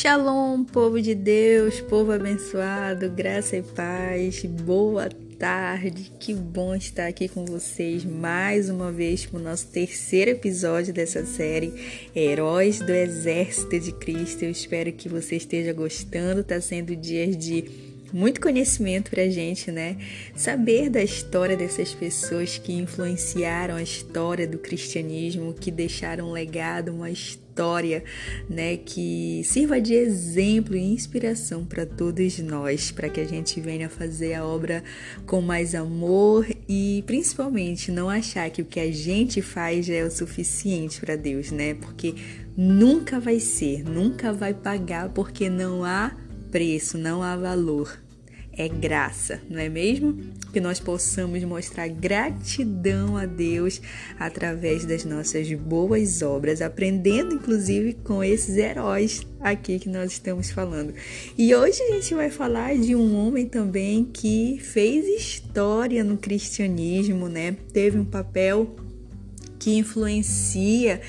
Shalom, povo de Deus, povo abençoado, graça e paz, boa tarde, que bom estar aqui com vocês mais uma vez para o nosso terceiro episódio dessa série Heróis do Exército de Cristo. Eu espero que você esteja gostando, está sendo dias de muito conhecimento para a gente, né? Saber da história dessas pessoas que influenciaram a história do cristianismo, que deixaram um legado, uma história, né? Que sirva de exemplo e inspiração para todos nós, para que a gente venha fazer a obra com mais amor e principalmente não achar que o que a gente faz já é o suficiente para Deus, né? Porque nunca vai ser, nunca vai pagar, porque não há preço, não há valor. É graça, não é mesmo? Que nós possamos mostrar gratidão a Deus através das nossas boas obras, aprendendo inclusive com esses heróis aqui que nós estamos falando. E hoje a gente vai falar de um homem também que fez história no cristianismo, né? Teve um papel que influencia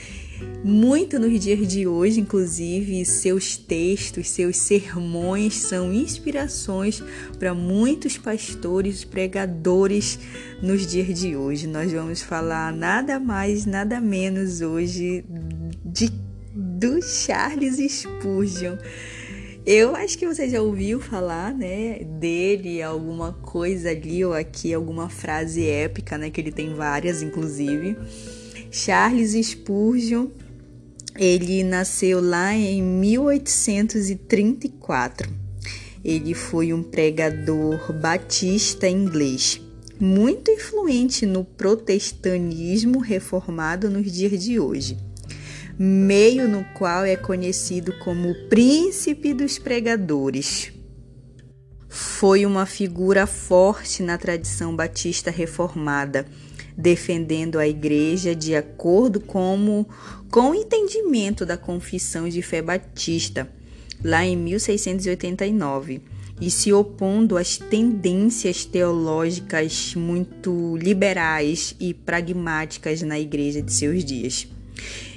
muito nos dias de hoje, inclusive, seus textos, seus sermões são inspirações para muitos pastores, pregadores nos dias de hoje. Nós vamos falar nada mais, nada menos hoje de do Charles Spurgeon. Eu acho que você já ouviu falar, né, dele, alguma coisa ali ou aqui, alguma frase épica, né, que ele tem várias, inclusive. Charles Spurgeon, ele nasceu lá em 1834. Ele foi um pregador batista inglês, muito influente no protestantismo reformado nos dias de hoje, meio no qual é conhecido como o príncipe dos pregadores. Foi uma figura forte na tradição batista reformada defendendo a igreja de acordo com, com o entendimento da Confissão de Fé Batista, lá em 1689, e se opondo às tendências teológicas muito liberais e pragmáticas na igreja de seus dias.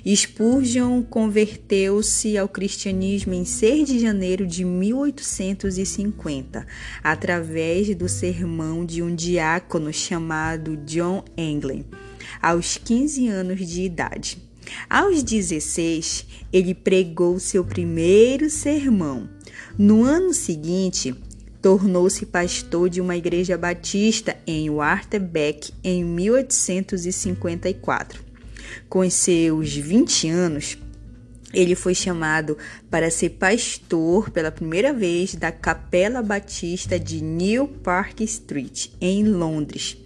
Spurgeon converteu-se ao cristianismo em 6 de janeiro de 1850, através do sermão de um diácono chamado John England, aos 15 anos de idade. Aos 16, ele pregou seu primeiro sermão. No ano seguinte, tornou-se pastor de uma igreja batista em Waterbeck em 1854. Com seus 20 anos, ele foi chamado para ser pastor pela primeira vez da Capela Batista de New Park Street, em Londres.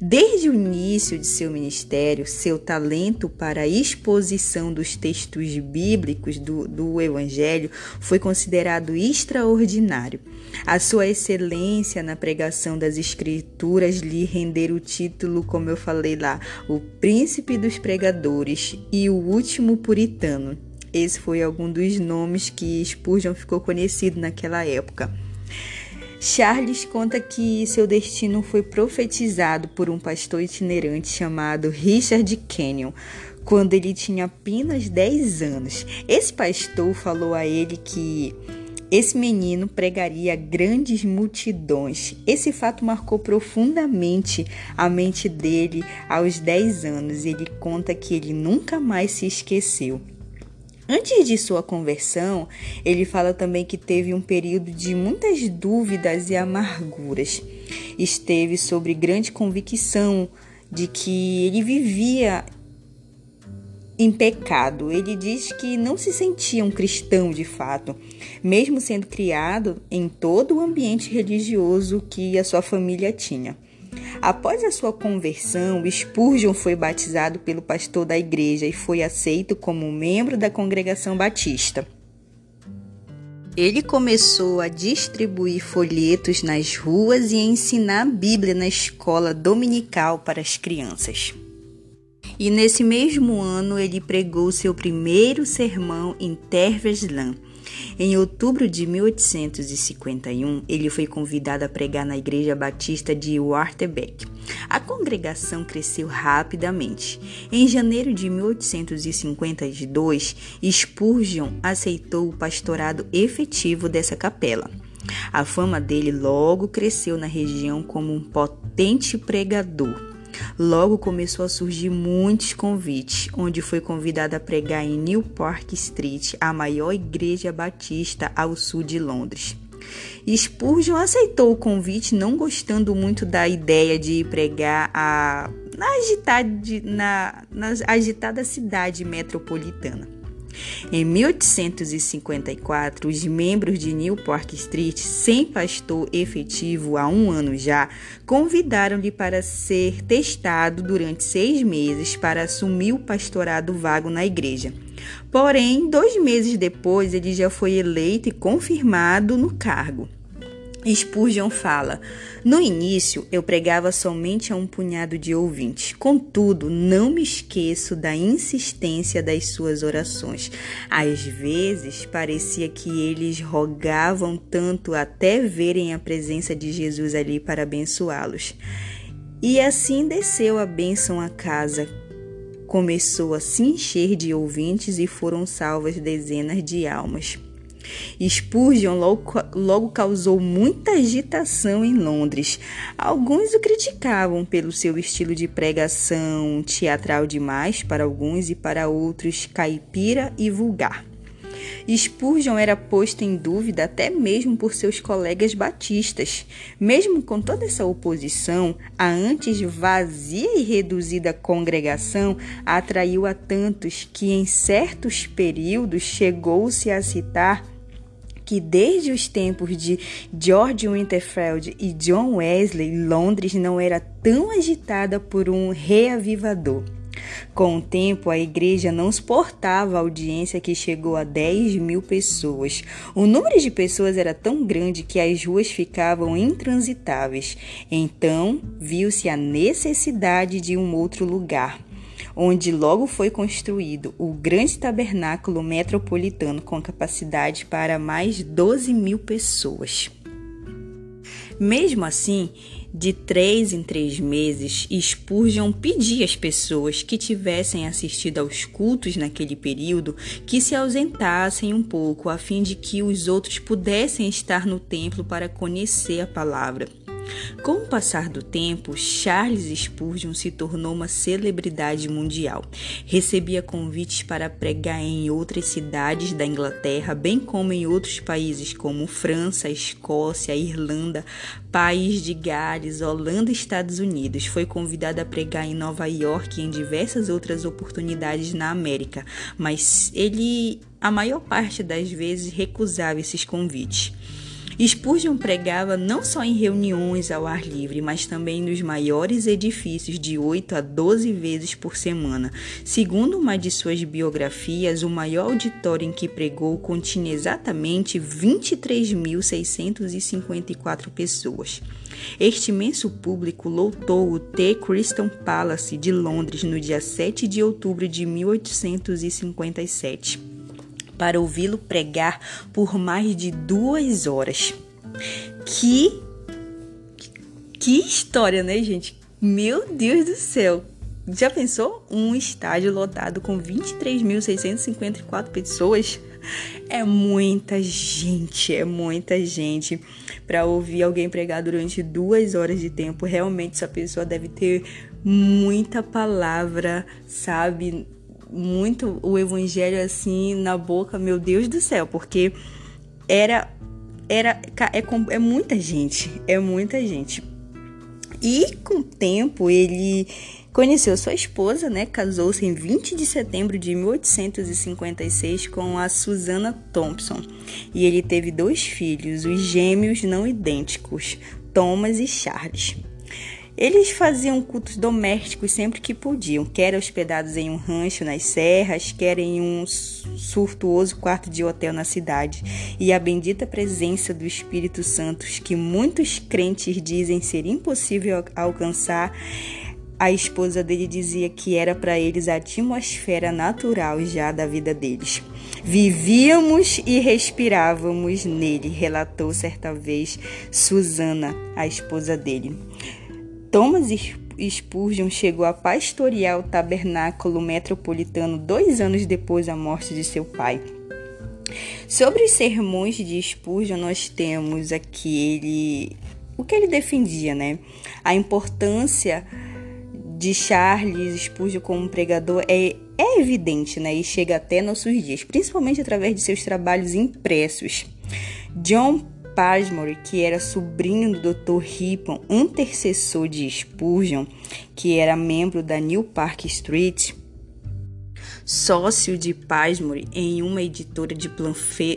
Desde o início de seu ministério, seu talento para a exposição dos textos bíblicos do, do Evangelho foi considerado extraordinário. A sua excelência na pregação das Escrituras lhe renderam o título, como eu falei lá, o Príncipe dos Pregadores e o Último Puritano. Esse foi algum dos nomes que Spurgeon ficou conhecido naquela época. Charles conta que seu destino foi profetizado por um pastor itinerante chamado Richard Kenyon, quando ele tinha apenas 10 anos. Esse pastor falou a ele que esse menino pregaria grandes multidões. Esse fato marcou profundamente a mente dele aos 10 anos. Ele conta que ele nunca mais se esqueceu. Antes de sua conversão, ele fala também que teve um período de muitas dúvidas e amarguras. Esteve sobre grande convicção de que ele vivia em pecado. Ele diz que não se sentia um cristão de fato, mesmo sendo criado em todo o ambiente religioso que a sua família tinha. Após a sua conversão, Spurgeon foi batizado pelo pastor da igreja e foi aceito como membro da congregação batista. Ele começou a distribuir folhetos nas ruas e a ensinar a Bíblia na escola dominical para as crianças. E nesse mesmo ano ele pregou seu primeiro sermão em Terveslan, em outubro de 1851, ele foi convidado a pregar na Igreja Batista de Waterbeck. A congregação cresceu rapidamente. Em janeiro de 1852, Spurgeon aceitou o pastorado efetivo dessa capela. A fama dele logo cresceu na região como um potente pregador. Logo começou a surgir muitos convites, onde foi convidado a pregar em New Park Street, a maior igreja batista ao sul de Londres. Spurgeon aceitou o convite, não gostando muito da ideia de pregar a, na, na, na agitada cidade metropolitana. Em 1854, os membros de Newport Street, sem pastor efetivo há um ano já, convidaram-lhe para ser testado durante seis meses para assumir o pastorado vago na igreja. Porém, dois meses depois, ele já foi eleito e confirmado no cargo. Spurgeon fala: No início eu pregava somente a um punhado de ouvintes, contudo, não me esqueço da insistência das suas orações. Às vezes parecia que eles rogavam tanto até verem a presença de Jesus ali para abençoá-los. E assim desceu a bênção à casa. Começou a se encher de ouvintes e foram salvas dezenas de almas. Spurgeon logo, logo causou muita agitação em Londres. Alguns o criticavam pelo seu estilo de pregação teatral demais para alguns e para outros caipira e vulgar. Spurgeon era posto em dúvida até mesmo por seus colegas batistas. Mesmo com toda essa oposição, a antes vazia e reduzida congregação atraiu a tantos que em certos períodos chegou-se a citar que desde os tempos de George Winterfeld e John Wesley, Londres não era tão agitada por um reavivador. Com o tempo, a igreja não suportava a audiência que chegou a 10 mil pessoas. O número de pessoas era tão grande que as ruas ficavam intransitáveis. Então, viu-se a necessidade de um outro lugar onde logo foi construído o grande tabernáculo metropolitano com capacidade para mais 12 mil pessoas. Mesmo assim, de três em três meses, Spurgeon pedia às pessoas que tivessem assistido aos cultos naquele período que se ausentassem um pouco, a fim de que os outros pudessem estar no templo para conhecer a palavra. Com o passar do tempo, Charles Spurgeon se tornou uma celebridade mundial. Recebia convites para pregar em outras cidades da Inglaterra, bem como em outros países como França, Escócia, Irlanda, País de Gales, Holanda e Estados Unidos. Foi convidado a pregar em Nova York e em diversas outras oportunidades na América, mas ele, a maior parte das vezes, recusava esses convites. Spurgeon pregava não só em reuniões ao ar livre, mas também nos maiores edifícios de 8 a 12 vezes por semana. Segundo uma de suas biografias, o maior auditório em que pregou continha exatamente 23.654 pessoas. Este imenso público lotou o The Crystal Palace de Londres no dia 7 de outubro de 1857 para ouvi-lo pregar por mais de duas horas. Que. Que história, né, gente? Meu Deus do céu! Já pensou? Um estádio lotado com 23.654 pessoas? É muita gente, é muita gente para ouvir alguém pregar durante duas horas de tempo. Realmente, essa pessoa deve ter muita palavra, sabe? Muito o evangelho assim na boca, meu Deus do céu, porque era era é, é muita gente, é muita gente. E com o tempo ele conheceu sua esposa, né? Casou-se em 20 de setembro de 1856 com a Susana Thompson. E ele teve dois filhos, os gêmeos não idênticos, Thomas e Charles. Eles faziam cultos domésticos sempre que podiam, quer hospedados em um rancho nas serras, quer em um surtuoso quarto de hotel na cidade. E a bendita presença do Espírito Santo, que muitos crentes dizem ser impossível alcançar, a esposa dele dizia que era para eles a atmosfera natural já da vida deles. Vivíamos e respirávamos nele, relatou certa vez Susana, a esposa dele. Thomas Spurgeon chegou a pastorear o tabernáculo metropolitano dois anos depois da morte de seu pai. Sobre os sermões de Spurgeon, nós temos aqui ele, o que ele defendia, né? A importância de Charles Spurgeon como pregador é, é evidente, né? E chega até nossos dias, principalmente através de seus trabalhos impressos. John Pasmore, que era sobrinho do Dr. Ripon, antecessor de Spurgeon, que era membro da New Park Street, sócio de Pasmore em uma editora de,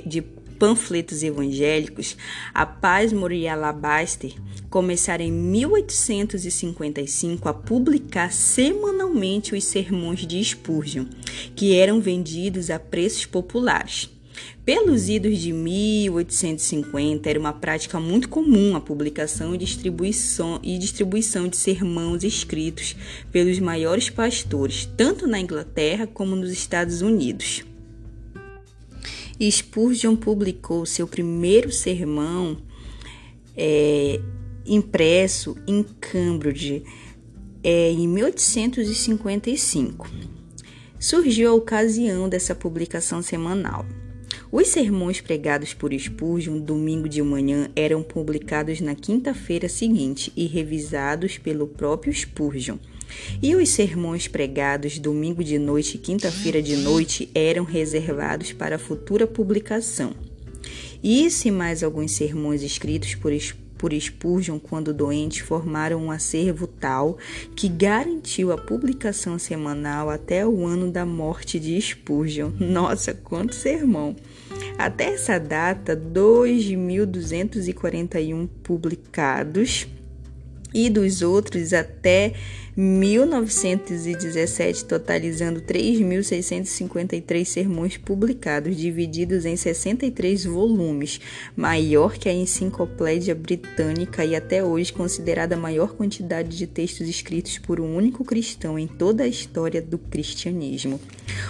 de panfletos evangélicos, a Pasmore e Alabaster começaram em 1855 a publicar semanalmente os sermões de Spurgeon, que eram vendidos a preços populares. Pelos idos de 1850, era uma prática muito comum a publicação e distribuição, e distribuição de sermãos escritos pelos maiores pastores, tanto na Inglaterra como nos Estados Unidos. Spurgeon publicou seu primeiro sermão é, impresso em Cambridge é, em 1855. Surgiu a ocasião dessa publicação semanal. Os sermões pregados por Spurgeon domingo de manhã eram publicados na quinta-feira seguinte e revisados pelo próprio Spurgeon. E os sermões pregados domingo de noite e quinta-feira de noite eram reservados para futura publicação. Isso e mais alguns sermões escritos por Spurgeon por Spurgeon quando doente formaram um acervo tal que garantiu a publicação semanal até o ano da morte de Spurgeon. Nossa, quanto sermão! Até essa data, 2.241 publicados e dos outros até 1917, totalizando 3.653 sermões publicados, divididos em 63 volumes, maior que a Enciclopédia Britânica e até hoje considerada a maior quantidade de textos escritos por um único cristão em toda a história do cristianismo.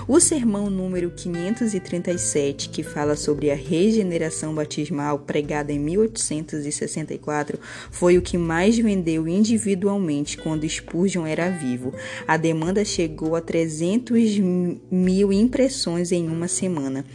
O sermão número 537, que fala sobre a regeneração batismal, pregada em 1864, foi o que mais vendeu individualmente quando Spurgeon era vivo. A demanda chegou a 300 mil impressões em uma semana.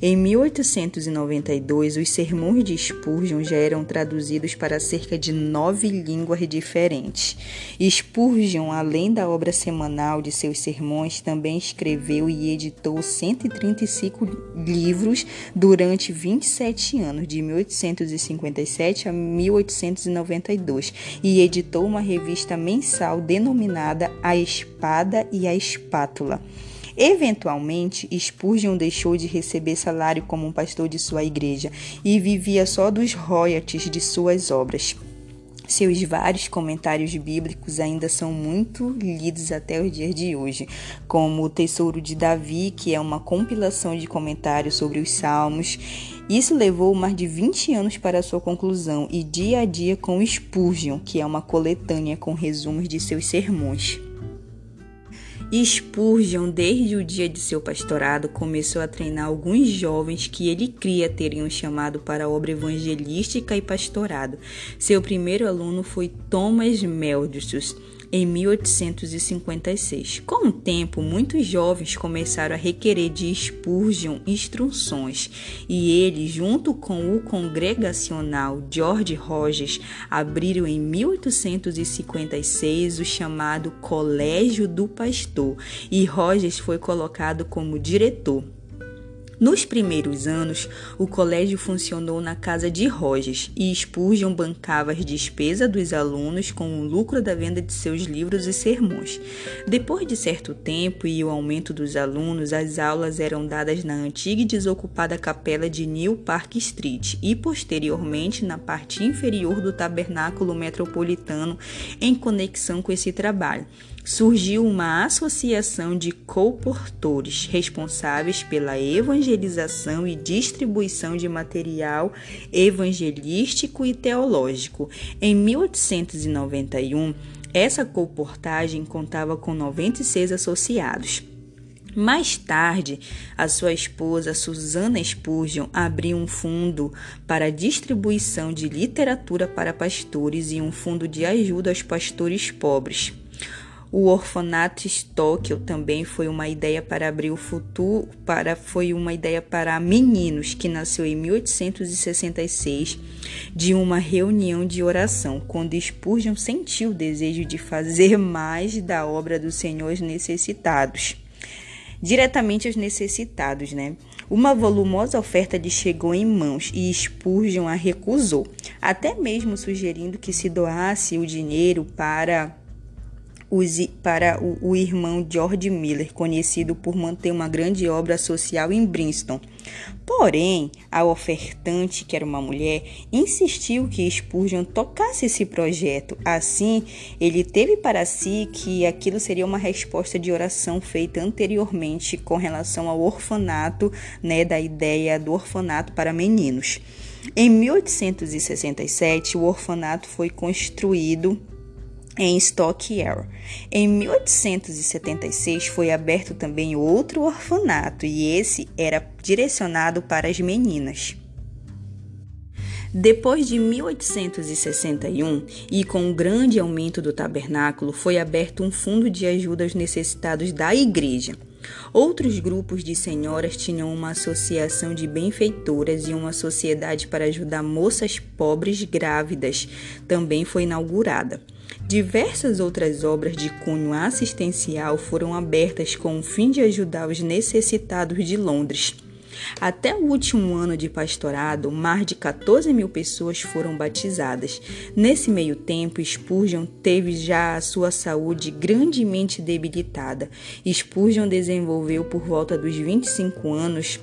Em 1892, os sermões de Spurgeon já eram traduzidos para cerca de nove línguas diferentes. Spurgeon, além da obra semanal de seus sermões, também escreveu e editou 135 livros durante 27 anos, de 1857 a 1892, e editou uma revista mensal denominada A Espada e a Espátula. Eventualmente, Spurgeon deixou de receber salário como um pastor de sua igreja e vivia só dos royalties de suas obras. Seus vários comentários bíblicos ainda são muito lidos até os dias de hoje, como o Tesouro de Davi, que é uma compilação de comentários sobre os Salmos. Isso levou mais de 20 anos para sua conclusão, e Dia a Dia com Spurgeon, que é uma coletânea com resumos de seus sermões. Spurgeon, desde o dia de seu pastorado, começou a treinar alguns jovens que ele cria terem um chamado para a obra evangelística e pastorado. Seu primeiro aluno foi Thomas Meldus em 1856. Com o tempo, muitos jovens começaram a requerer de Spurgeon instruções e ele, junto com o congregacional George Rogers, abriram em 1856 o chamado Colégio do Pastor e Rogers foi colocado como diretor. Nos primeiros anos, o colégio funcionou na casa de Rogers e Spurgeon bancava as despesas dos alunos com o lucro da venda de seus livros e sermões. Depois de certo tempo e o aumento dos alunos, as aulas eram dadas na antiga e desocupada capela de New Park Street e posteriormente na parte inferior do tabernáculo metropolitano em conexão com esse trabalho surgiu uma associação de colportores responsáveis pela evangelização e distribuição de material evangelístico e teológico. Em 1891, essa colportagem contava com 96 associados. Mais tarde, a sua esposa Susana Spurgeon abriu um fundo para distribuição de literatura para pastores e um fundo de ajuda aos pastores pobres. O orfanato Stockel também foi uma ideia para abrir o futuro, para foi uma ideia para meninos que nasceu em 1866 de uma reunião de oração, quando Spurgeon sentiu o desejo de fazer mais da obra do Senhor aos necessitados. Diretamente aos necessitados, né? Uma volumosa oferta lhe chegou em mãos e Spurgeon a recusou, até mesmo sugerindo que se doasse o dinheiro para para o, o, irmão George Miller, conhecido por manter uma grande obra social em Bristol. Porém, a ofertante, que era uma mulher, insistiu que Spurgeon tocasse esse projeto. Assim, ele teve para si que aquilo seria uma resposta de oração feita anteriormente com relação ao orfanato, né, da ideia do orfanato para meninos. Em 1867, o orfanato foi construído em Stockyard. Em 1876 foi aberto também outro orfanato e esse era direcionado para as meninas. Depois de 1861 e com o grande aumento do tabernáculo, foi aberto um fundo de ajuda aos necessitados da igreja. Outros grupos de senhoras tinham uma associação de benfeitoras e uma sociedade para ajudar moças pobres grávidas também foi inaugurada. Diversas outras obras de cunho assistencial foram abertas com o fim de ajudar os necessitados de Londres. Até o último ano de pastorado, mais de 14 mil pessoas foram batizadas. Nesse meio tempo, Spurgeon teve já a sua saúde grandemente debilitada. Spurgeon desenvolveu por volta dos 25 anos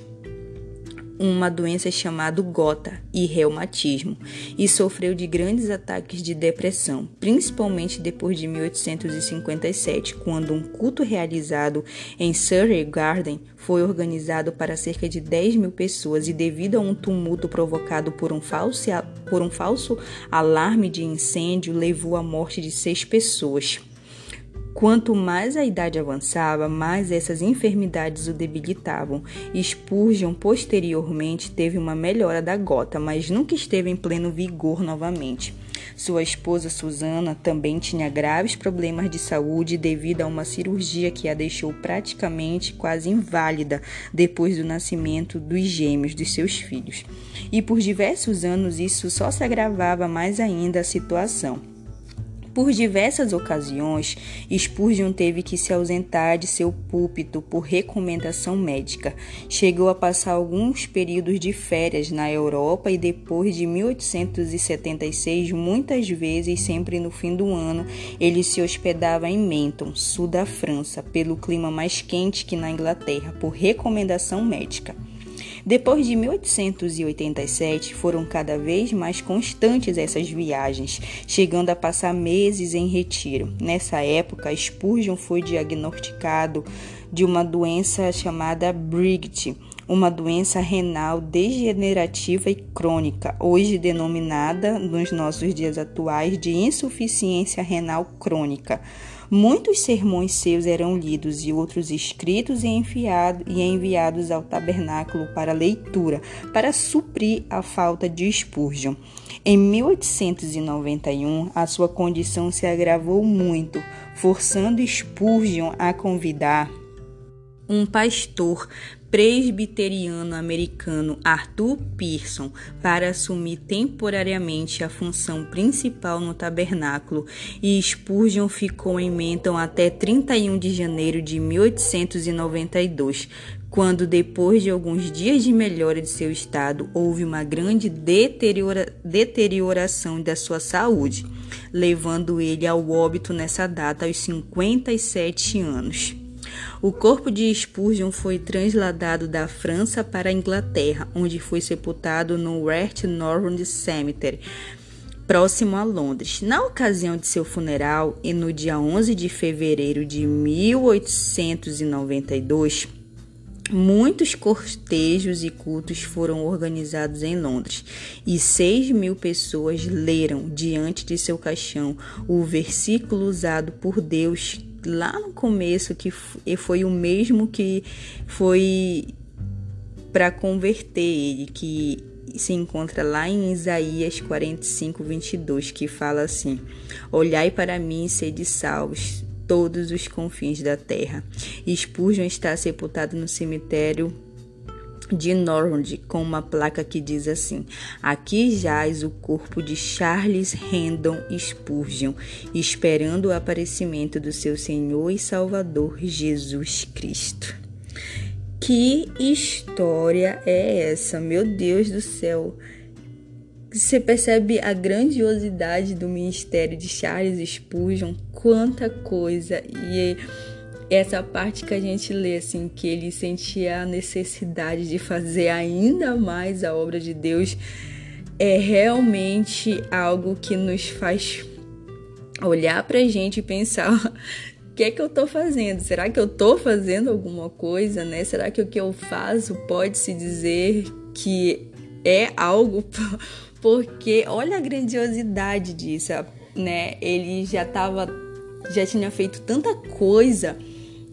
uma doença chamada gota e reumatismo e sofreu de grandes ataques de depressão, principalmente depois de 1857, quando um culto realizado em Surrey Garden foi organizado para cerca de 10 mil pessoas e devido a um tumulto provocado por um falso, por um falso alarme de incêndio levou à morte de seis pessoas. Quanto mais a idade avançava, mais essas enfermidades o debilitavam. Spurgeon posteriormente teve uma melhora da gota, mas nunca esteve em pleno vigor novamente. Sua esposa Susana também tinha graves problemas de saúde devido a uma cirurgia que a deixou praticamente quase inválida depois do nascimento dos gêmeos dos seus filhos. E por diversos anos isso só se agravava mais ainda a situação. Por diversas ocasiões, Spurgeon teve que se ausentar de seu púlpito por recomendação médica. Chegou a passar alguns períodos de férias na Europa e depois de 1876, muitas vezes, sempre no fim do ano, ele se hospedava em Menton, sul da França, pelo clima mais quente que na Inglaterra, por recomendação médica. Depois de 1887, foram cada vez mais constantes essas viagens, chegando a passar meses em retiro. Nessa época, Spurgeon foi diagnosticado de uma doença chamada Brigit, uma doença renal degenerativa e crônica, hoje denominada nos nossos dias atuais de insuficiência renal crônica. Muitos sermões seus eram lidos e outros escritos e, enviado, e enviados ao tabernáculo para leitura, para suprir a falta de Spurgeon. Em 1891, a sua condição se agravou muito, forçando Spurgeon a convidar um pastor presbiteriano americano Arthur Pearson para assumir temporariamente a função principal no tabernáculo e Spurgeon ficou em Menton até 31 de janeiro de 1892, quando depois de alguns dias de melhora de seu estado houve uma grande deteriora deterioração da sua saúde, levando ele ao óbito nessa data aos 57 anos. O corpo de Spurgeon foi transladado da França para a Inglaterra, onde foi sepultado no West Norwood Cemetery, próximo a Londres. Na ocasião de seu funeral, e no dia 11 de fevereiro de 1892, Muitos cortejos e cultos foram organizados em Londres e seis mil pessoas leram diante de seu caixão o versículo usado por Deus lá no começo, que foi o mesmo que foi para converter ele, que se encontra lá em Isaías 45, 22, que fala assim: Olhai para mim e sede salvos, todos os confins da terra. Spurgeon está sepultado no cemitério de Norwood com uma placa que diz assim: Aqui jaz o corpo de Charles Rendon Spurgeon, esperando o aparecimento do seu Senhor e Salvador Jesus Cristo. Que história é essa? Meu Deus do céu! Você percebe a grandiosidade do ministério de Charles Spurgeon, quanta coisa e essa parte que a gente lê assim que ele sentia a necessidade de fazer ainda mais a obra de Deus é realmente algo que nos faz olhar para a gente e pensar o que é que eu estou fazendo? Será que eu estou fazendo alguma coisa, né? Será que o que eu faço pode se dizer que é algo? Porque olha a grandiosidade disso, né? Ele já estava já tinha feito tanta coisa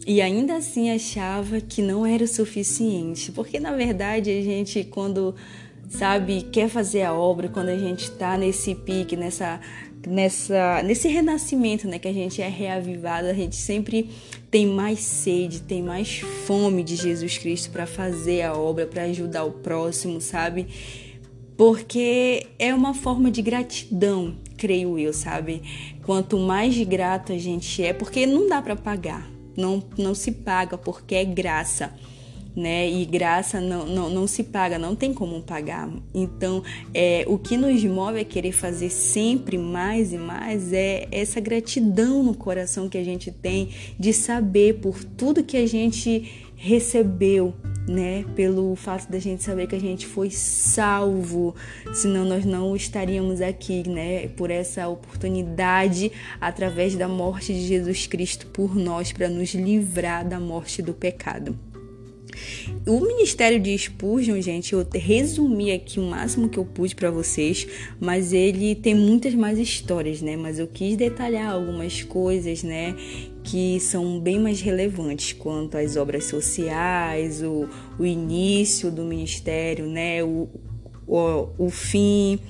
e ainda assim achava que não era o suficiente, porque na verdade a gente quando sabe quer fazer a obra, quando a gente está nesse pique, nessa nessa nesse renascimento, né, que a gente é reavivado, a gente sempre tem mais sede, tem mais fome de Jesus Cristo para fazer a obra, para ajudar o próximo, sabe? Porque é uma forma de gratidão, creio eu, sabe? Quanto mais grato a gente é, porque não dá para pagar, não, não se paga porque é graça. Né? E graça não, não, não se paga, não tem como pagar. Então, é, o que nos move a querer fazer sempre mais e mais é essa gratidão no coração que a gente tem de saber por tudo que a gente recebeu, né? Pelo fato da gente saber que a gente foi salvo, senão nós não estaríamos aqui, né? Por essa oportunidade através da morte de Jesus Cristo por nós para nos livrar da morte do pecado. O ministério de Spurgeon, gente, eu resumi aqui o máximo que eu pude para vocês, mas ele tem muitas mais histórias, né? Mas eu quis detalhar algumas coisas, né, que são bem mais relevantes quanto às obras sociais, o, o início do ministério, né, o, o, o fim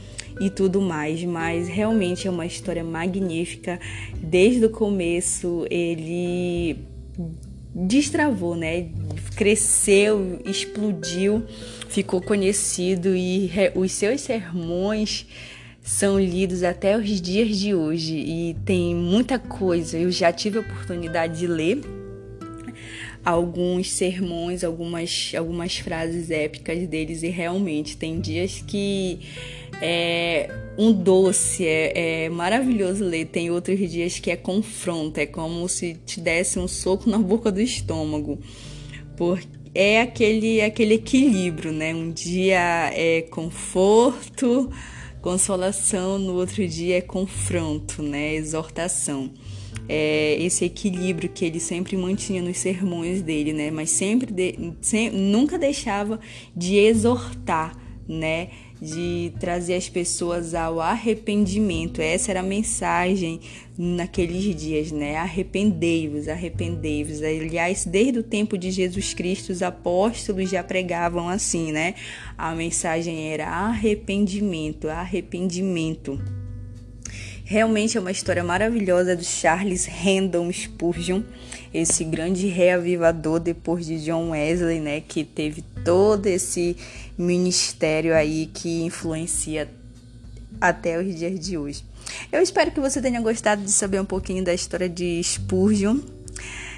e tudo mais, mas realmente é uma história magnífica. Desde o começo ele destravou, né? Cresceu, explodiu, ficou conhecido e os seus sermões são lidos até os dias de hoje e tem muita coisa. Eu já tive a oportunidade de ler alguns sermões, algumas, algumas frases épicas deles e realmente tem dias que é um doce, é, é, maravilhoso ler. Tem outros dias que é confronto, é como se te desse um soco na boca do estômago. Porque é aquele, aquele equilíbrio, né? Um dia é conforto, consolação, no outro dia é confronto, né? Exortação. É esse equilíbrio que ele sempre mantinha nos sermões dele, né? Mas sempre, de, sempre nunca deixava de exortar, né? De trazer as pessoas ao arrependimento. Essa era a mensagem naqueles dias, né? Arrependei-vos, arrependei-vos. Aliás, desde o tempo de Jesus Cristo, os apóstolos já pregavam assim, né? A mensagem era arrependimento, arrependimento. Realmente é uma história maravilhosa do Charles Random Spurgeon, esse grande reavivador depois de John Wesley, né, que teve todo esse ministério aí que influencia até os dias de hoje. Eu espero que você tenha gostado de saber um pouquinho da história de Spurgeon.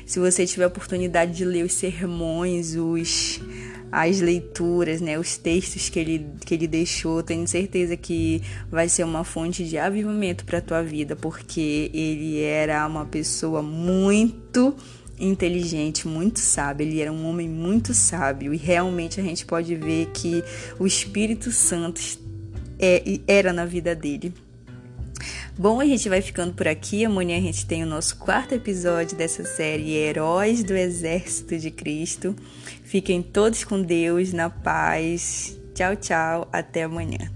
Se você tiver oportunidade de ler os sermões, os as leituras, né, os textos que ele, que ele deixou, tenho certeza que vai ser uma fonte de avivamento para a tua vida, porque ele era uma pessoa muito inteligente, muito sábio, ele era um homem muito sábio e realmente a gente pode ver que o Espírito Santo é, era na vida dele. Bom, a gente vai ficando por aqui. Amanhã a gente tem o nosso quarto episódio dessa série Heróis do Exército de Cristo. Fiquem todos com Deus, na paz. Tchau, tchau. Até amanhã.